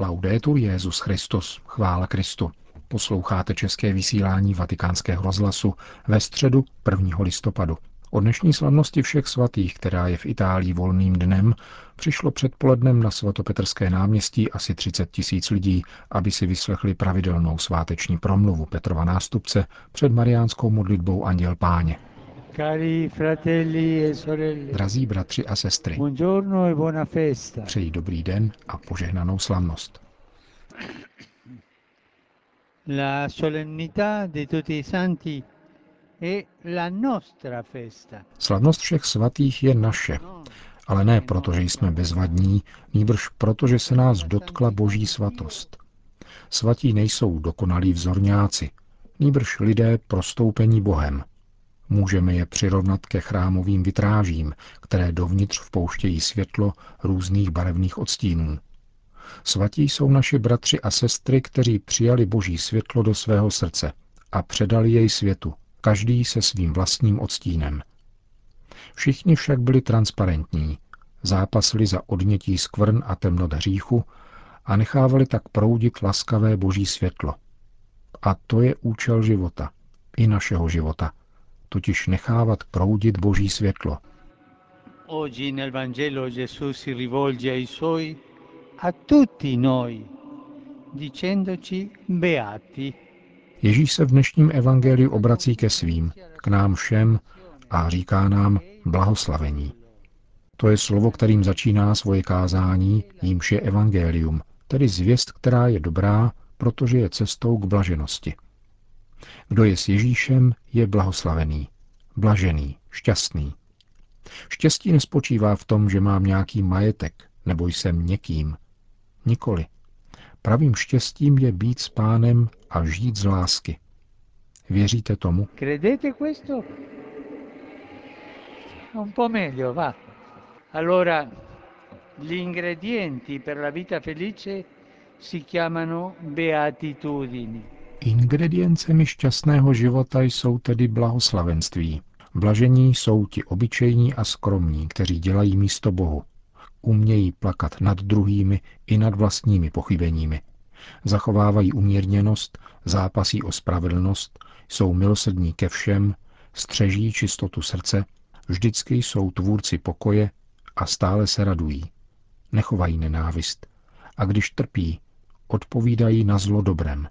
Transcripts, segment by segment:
Laudetur Jezus Christus, chvála Kristu. Posloucháte české vysílání Vatikánského rozhlasu ve středu 1. listopadu. O dnešní slavnosti všech svatých, která je v Itálii volným dnem, přišlo předpolednem na svatopetrské náměstí asi 30 tisíc lidí, aby si vyslechli pravidelnou sváteční promluvu Petrova nástupce před mariánskou modlitbou Anděl Páně. Cari fratelli e sorelle, Drazí bratři a sestry, buongiorno e buona festa. přeji dobrý den a požehnanou slavnost. La solennità di tutti i santi è la nostra festa. Slavnost všech svatých je naše, ale ne proto, že jsme bezvadní, nýbrž proto, že se nás dotkla boží svatost. Svatí nejsou dokonalí vzorňáci, nýbrž lidé prostoupení Bohem. Můžeme je přirovnat ke chrámovým vitrážím, které dovnitř vpouštějí světlo různých barevných odstínů. Svatí jsou naši bratři a sestry, kteří přijali boží světlo do svého srdce a předali jej světu, každý se svým vlastním odstínem. Všichni však byli transparentní, zápasili za odnětí skvrn a temnot hříchu a nechávali tak proudit laskavé boží světlo. A to je účel života, i našeho života, totiž nechávat proudit boží světlo. Oggi nel Vangelo Gesù si rivolge ai suoi, a tutti noi, dicendoci beati. Ježíš se v dnešním evangeliu obrací ke svým, k nám všem a říká nám blahoslavení. To je slovo, kterým začíná svoje kázání, jímž je evangelium, tedy zvěst, která je dobrá, protože je cestou k blaženosti. Kdo je s Ježíšem, je blahoslavený, blažený, šťastný. Štěstí nespočívá v tom, že mám nějaký majetek, nebo jsem někým. Nikoli. Pravým štěstím je být s pánem a žít z lásky. Věříte tomu? Credete questo? Un po' meglio, va. Allora, gli ingredienti per la vita felice si chiamano beatitudini. Ingrediencemi šťastného života jsou tedy blahoslavenství. Blažení jsou ti obyčejní a skromní, kteří dělají místo Bohu. Umějí plakat nad druhými i nad vlastními pochybeními. Zachovávají umírněnost, zápasí o spravedlnost, jsou milosrdní ke všem, střeží čistotu srdce, vždycky jsou tvůrci pokoje a stále se radují. Nechovají nenávist a když trpí, odpovídají na zlo dobrem.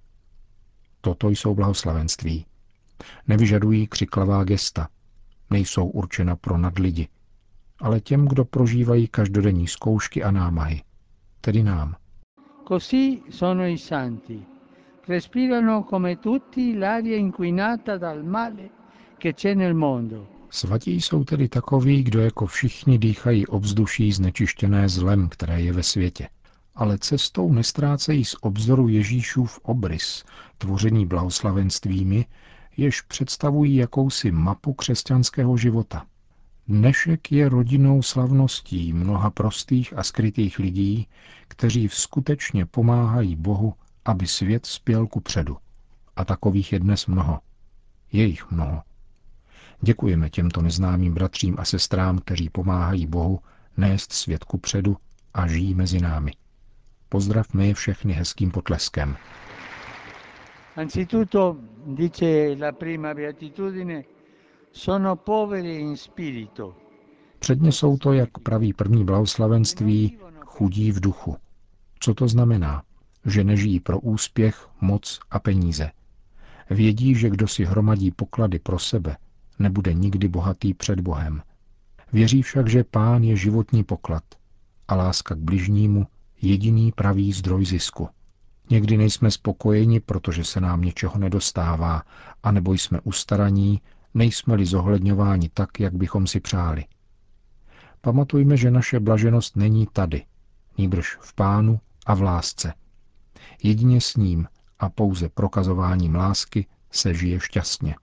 Toto jsou blahoslavenství. Nevyžadují křiklavá gesta, nejsou určena pro nadlidi, ale těm, kdo prožívají každodenní zkoušky a námahy, tedy nám. Così sono i santi. Respirano come tutti l'aria inquinata dal male che c'è nel mondo. Svatí jsou tedy takoví, kdo jako všichni dýchají ovzduší znečištěné zlem, které je ve světě. Ale cestou nestrácejí z obzoru Ježíšův obrys, tvořený blahoslavenstvími, jež představují jakousi mapu křesťanského života. Dnešek je rodinou slavností mnoha prostých a skrytých lidí, kteří skutečně pomáhají Bohu, aby svět spěl ku předu. A takových je dnes mnoho. Je jich mnoho. Děkujeme těmto neznámým bratřím a sestrám, kteří pomáhají Bohu nést svět ku předu a žijí mezi námi. Pozdravme je všechny hezkým potleskem. Anzitutto, dice la prima beatitudine, sono poveri in spirito. Předně jsou to, jak praví první blahoslavenství, chudí v duchu. Co to znamená? Že nežijí pro úspěch, moc a peníze. Vědí, že kdo si hromadí poklady pro sebe, nebude nikdy bohatý před Bohem. Věří však, že pán je životní poklad a láska k bližnímu jediný pravý zdroj zisku. Někdy nejsme spokojeni, protože se nám něčeho nedostává, anebo jsme ustaraní, nejsme-li zohledňováni tak, jak bychom si přáli. Pamatujme, že naše blaženost není tady, nýbrž v pánu a v lásce. Jedině s ním a pouze prokazováním lásky se žije šťastně.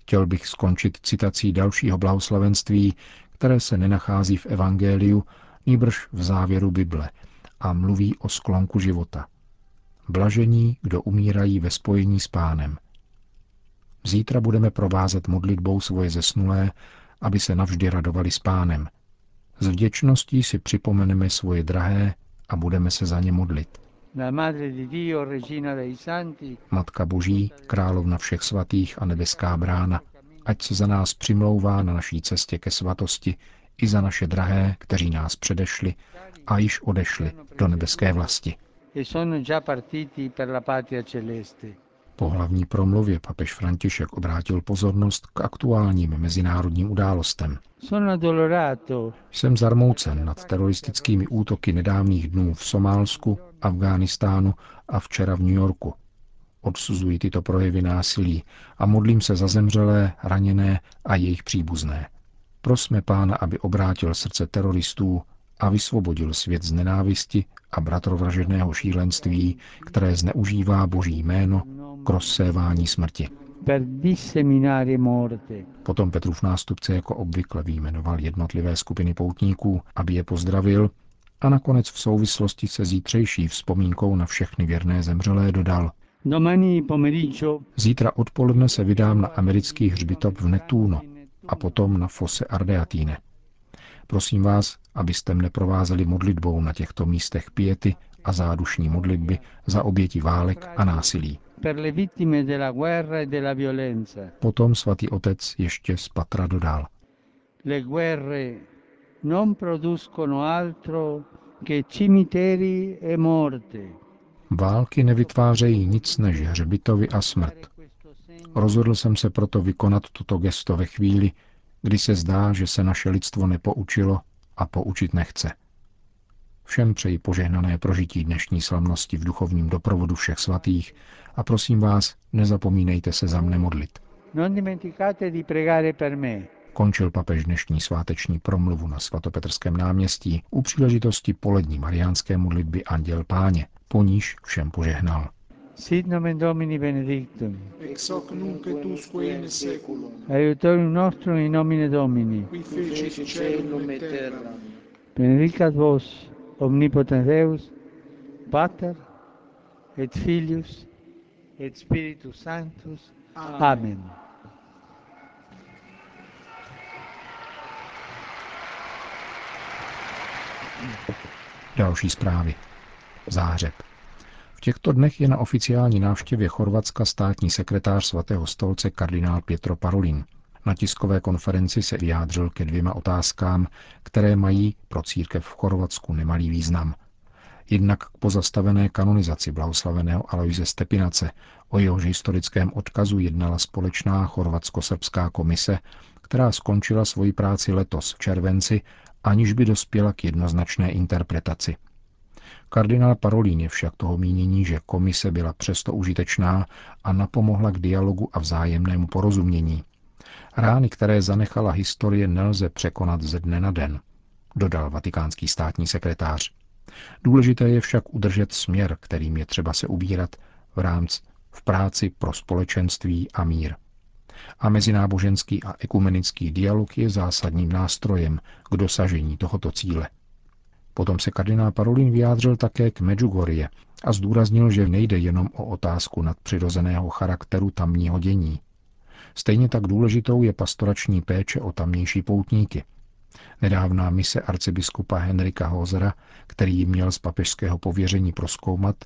Chtěl bych skončit citací dalšího blahoslavenství, které se nenachází v Evangeliu, nýbrž v závěru Bible a mluví o sklonku života. Blažení, kdo umírají ve spojení s pánem. Zítra budeme provázet modlitbou svoje zesnulé, aby se navždy radovali s pánem. S vděčností si připomeneme svoje drahé a budeme se za ně modlit. Matka Boží, královna všech svatých a nebeská brána, ať se za nás přimlouvá na naší cestě ke svatosti i za naše drahé, kteří nás předešli a již odešli do nebeské vlasti. e. Po hlavní promluvě papež František obrátil pozornost k aktuálním mezinárodním událostem. Jsem zarmoucen nad teroristickými útoky nedávných dnů v Somálsku, Afghánistánu a včera v New Yorku. Odsuzuji tyto projevy násilí a modlím se za zemřelé, raněné a jejich příbuzné. Prosme pána, aby obrátil srdce teroristů a vysvobodil svět z nenávisti a bratrovražedného šílenství, které zneužívá boží jméno k rozsévání smrti. Potom Petrův nástupce jako obvykle vyjmenoval jednotlivé skupiny poutníků, aby je pozdravil a nakonec v souvislosti se zítřejší vzpomínkou na všechny věrné zemřelé dodal. Zítra odpoledne se vydám na americký hřbitov v Netuno a potom na Fosse Ardeatine. Prosím vás, abyste mne provázeli modlitbou na těchto místech piety a zádušní modlitby za oběti válek a násilí. e. Potom svatý otec ještě z patra dodal. Le guerre non producono altro che cimiteri e morte. Války nevytvářejí nic než hřbitovy a smrt. Rozhodl jsem se proto vykonat toto gesto ve chvíli, kdy se zdá, že se naše lidstvo nepoučilo a poučit nechce. Všem přeji požehnané prožití dnešní slavnosti v duchovním doprovodu všech svatých a prosím vás, nezapomínejte se za mne modlit. Končil papež dnešní sváteční promluvu na svatopetrském náměstí u příležitosti polední mariánské modlitby Anděl Páně, po níž všem požehnal. Sit nomen Domini benedictum. ex hoc nunc et usque in seculum, Aiutorium nostrum in nomine Domini. qui fecit caelum et terram. Benedicat vos omnipotens Deus, Pater et Filius et Spiritus Sanctus. Amen. Další zprávy. Zářeb. V těchto dnech je na oficiální návštěvě Chorvatska státní sekretář svatého stolce kardinál Pietro Parolin. Na tiskové konferenci se vyjádřil ke dvěma otázkám, které mají pro církev v Chorvatsku nemalý význam. Jednak k pozastavené kanonizaci blahoslaveného Aloise Stepinace, o jehož historickém odkazu jednala společná chorvatsko-srbská komise, která skončila svoji práci letos v červenci, aniž by dospěla k jednoznačné interpretaci. Kardinál Parolín je však toho mínění, že komise byla přesto užitečná a napomohla k dialogu a vzájemnému porozumění. Rány, které zanechala historie, nelze překonat ze dne na den, dodal vatikánský státní sekretář. Důležité je však udržet směr, kterým je třeba se ubírat v rámci v práci pro společenství a mír. A mezináboženský a ekumenický dialog je zásadním nástrojem k dosažení tohoto cíle. Potom se kardinál Parolin vyjádřil také k Medjugorje a zdůraznil, že nejde jenom o otázku nadpřirozeného charakteru tamního dění. Stejně tak důležitou je pastorační péče o tamnější poutníky. Nedávná mise arcibiskupa Henrika Hozera, který ji měl z papežského pověření proskoumat,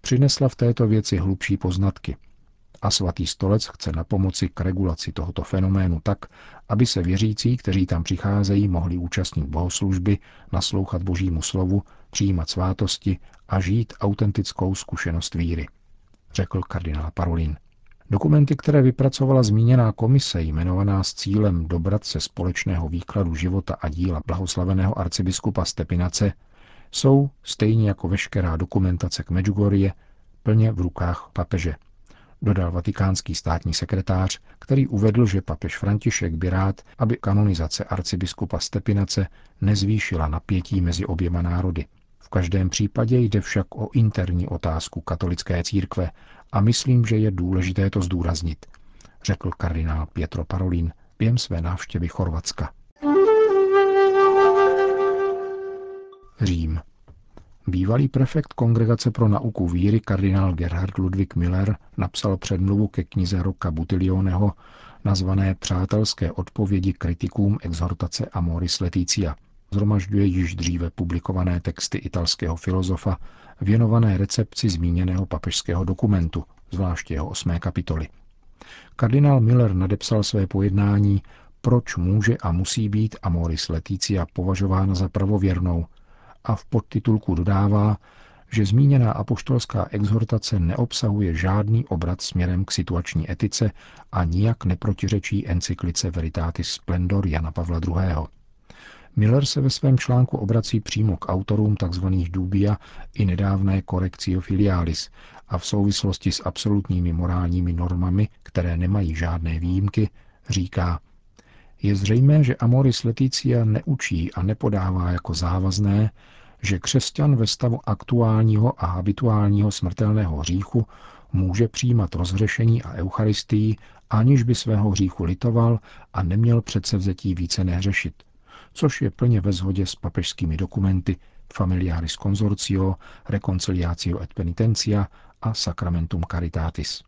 přinesla v této věci hlubší poznatky. A svatý stolec chce na pomoci k regulaci tohoto fenoménu tak, aby se věřící, kteří tam přicházejí, mohli účastnit bohoslužby, naslouchat božímu slovu, přijímat svátosti a žít autentickou zkušenost víry, řekl kardinál Parolin. Dokumenty, které vypracovala zmíněná komise, jmenovaná s cílem dobrat se společného výkladu života a díla blahoslaveného arcibiskupa Stepinace, jsou, stejně jako veškerá dokumentace k Medjugorje, plně v rukách papeže, dodal vatikánský státní sekretář, který uvedl, že papež František by rád, aby kanonizace arcibiskupa Stepinace nezvýšila napětí mezi oběma národy. V každém případě jde však o interní otázku katolické církve a myslím, že je důležité to zdůraznit, řekl kardinál Pietro Parolin během své návštěvy Chorvatska. Řím. Bývalý prefekt Kongregace pro nauku víry kardinál Gerhard Ludwig Miller napsal předmluvu ke knize Roka Butilioneho nazvané Přátelské odpovědi kritikům exhortace Amoris Leticia. zhromažďuje již dříve publikované texty italského filozofa věnované recepci zmíněného papežského dokumentu, zvláště jeho osmé kapitoly. Kardinál Miller nadepsal své pojednání Proč může a musí být Amoris Leticia považována za pravověrnou a v podtitulku dodává, že zmíněná apoštolská exhortace neobsahuje žádný obrat směrem k situační etice a nijak neprotiřečí encyklice Veritatis Splendor Jana Pavla II. Miller se ve svém článku obrací přímo k autorům tzv. dubia i nedávné Correctio Filialis a v souvislosti s absolutními morálními normami, které nemají žádné výjimky, říká, je zřejmé, že Amoris Leticia neučí a nepodává jako závazné, že křesťan ve stavu aktuálního a habituálního smrtelného hříchu může přijímat rozhřešení a eucharistii, aniž by svého hříchu litoval a neměl předsevzetí více nehřešit, což je plně ve shodě s papežskými dokumenty Familiaris Consortio, Reconciliatio et Penitentia a Sacramentum Caritatis.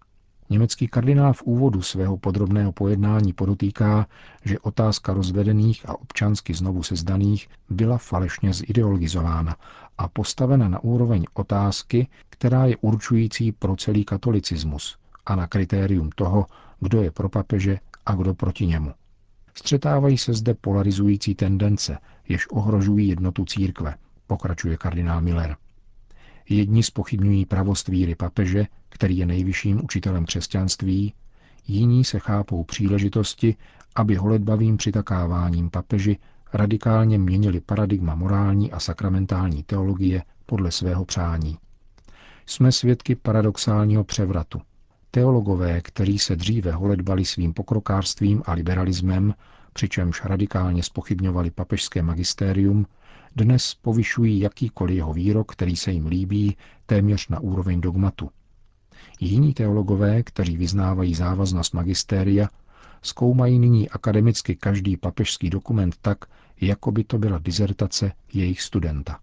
Německý kardinál v úvodu svého podrobného pojednání podotýká, že otázka rozvedených a občansky znovu sezdaných byla falešně zideologizována a postavena na úroveň otázky, která je určující pro celý katolicismus a na kritérium toho, kdo je pro papeže a kdo proti němu. Střetávají se zde polarizující tendence, jež ohrožují jednotu církve, pokračuje kardinál Miller. Jedni spochybňují pravost víry papeže, který je nejvyšším učitelem křesťanství, jiní se chápou příležitosti, aby holedbavým přitakáváním papeži radikálně měnili paradigma morální a sakramentální teologie podle svého přání. Jsme svědky paradoxálního převratu. Teologové, kteří se dříve holedbali svým pokrokářstvím a liberalismem, přičemž radikálně spochybňovali papežské magistérium, dnes povyšují jakýkoliv jeho výrok, který se jim líbí, téměř na úroveň dogmatu. Jiní teologové, kteří vyznávají závaznost magistéria, zkoumají nyní akademicky každý papežský dokument tak, jako by to byla dizertace jejich studenta.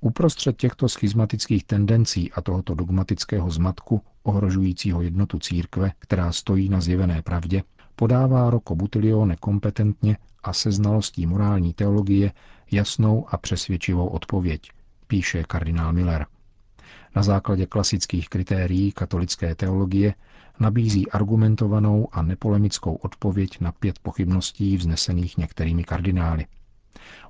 Uprostřed těchto schizmatických tendencí a tohoto dogmatického zmatku, ohrožujícího jednotu církve, která stojí na zjevené pravdě, podává Roko Butilione kompetentně a se znalostí morální teologie jasnou a přesvědčivou odpověď, píše kardinál Miller. Na základě klasických kritérií katolické teologie nabízí argumentovanou a nepolemickou odpověď na pět pochybností vznesených některými kardinály.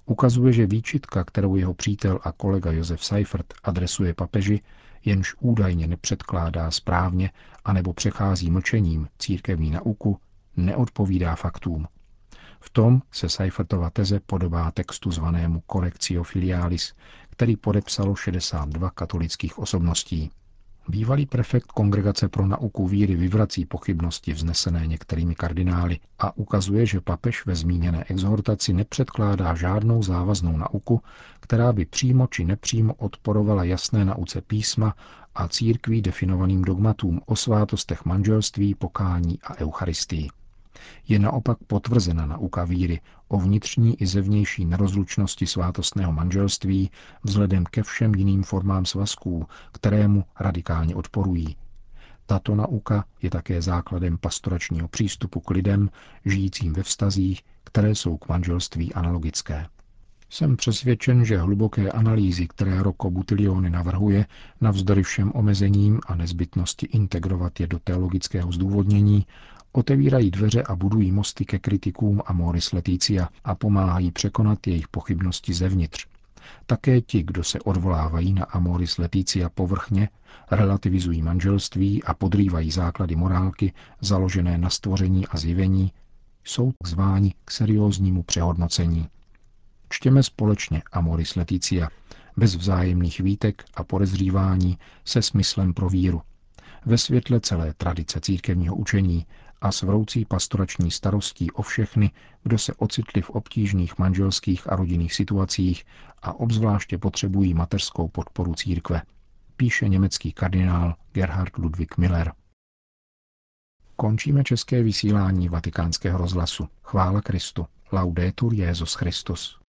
Ukazuje, že výčitka, kterou jeho přítel a kolega Josef Seifert adresuje papeži, jenž údajně nepředkládá správně anebo přechází mlčením církevní nauku, neodpovídá faktům. V tom se Seifertova teze podobá textu zvanému Correctio Filialis, který podepsalo 62 katolických osobností. Bývalý prefekt Kongregace pro nauku víry vyvrací pochybnosti vznesené některými kardinály a ukazuje, že papež ve zmíněné exhortaci nepředkládá žádnou závaznou nauku, která by přímo či nepřímo odporovala jasné nauce písma a církví definovaným dogmatům o svátostech manželství, pokání a eucharistii je naopak potvrzena nauka víry o vnitřní i zevnější nerozlučnosti svátostného manželství vzhledem ke všem jiným formám svazků, kterému radikálně odporují. Tato nauka je také základem pastoračního přístupu k lidem, žijícím ve vztazích, které jsou k manželství analogické. Jsem přesvědčen, že hluboké analýzy, které Roko Butilioni navrhuje, navzdory všem omezením a nezbytnosti integrovat je do teologického zdůvodnění, otevírají dveře a budují mosty ke kritikům Amoris Leticia a pomáhají překonat jejich pochybnosti zevnitř. Také ti, kdo se odvolávají na Amoris Leticia povrchně, relativizují manželství a podrývají základy morálky založené na stvoření a zjevení, jsou zváni k serióznímu přehodnocení. Čtěme společně Amoris Leticia, bez vzájemných výtek a podezřívání se smyslem pro víru. Ve světle celé tradice církevního učení a s vroucí pastorační starostí o všechny, kdo se ocitli v obtížných manželských a rodinných situacích a obzvláště potřebují mateřskou podporu církve, píše německý kardinál Gerhard Ludwig Miller. Končíme české vysílání vatikánského rozhlasu. Chvála Kristu. Laudetur Jezus Christus.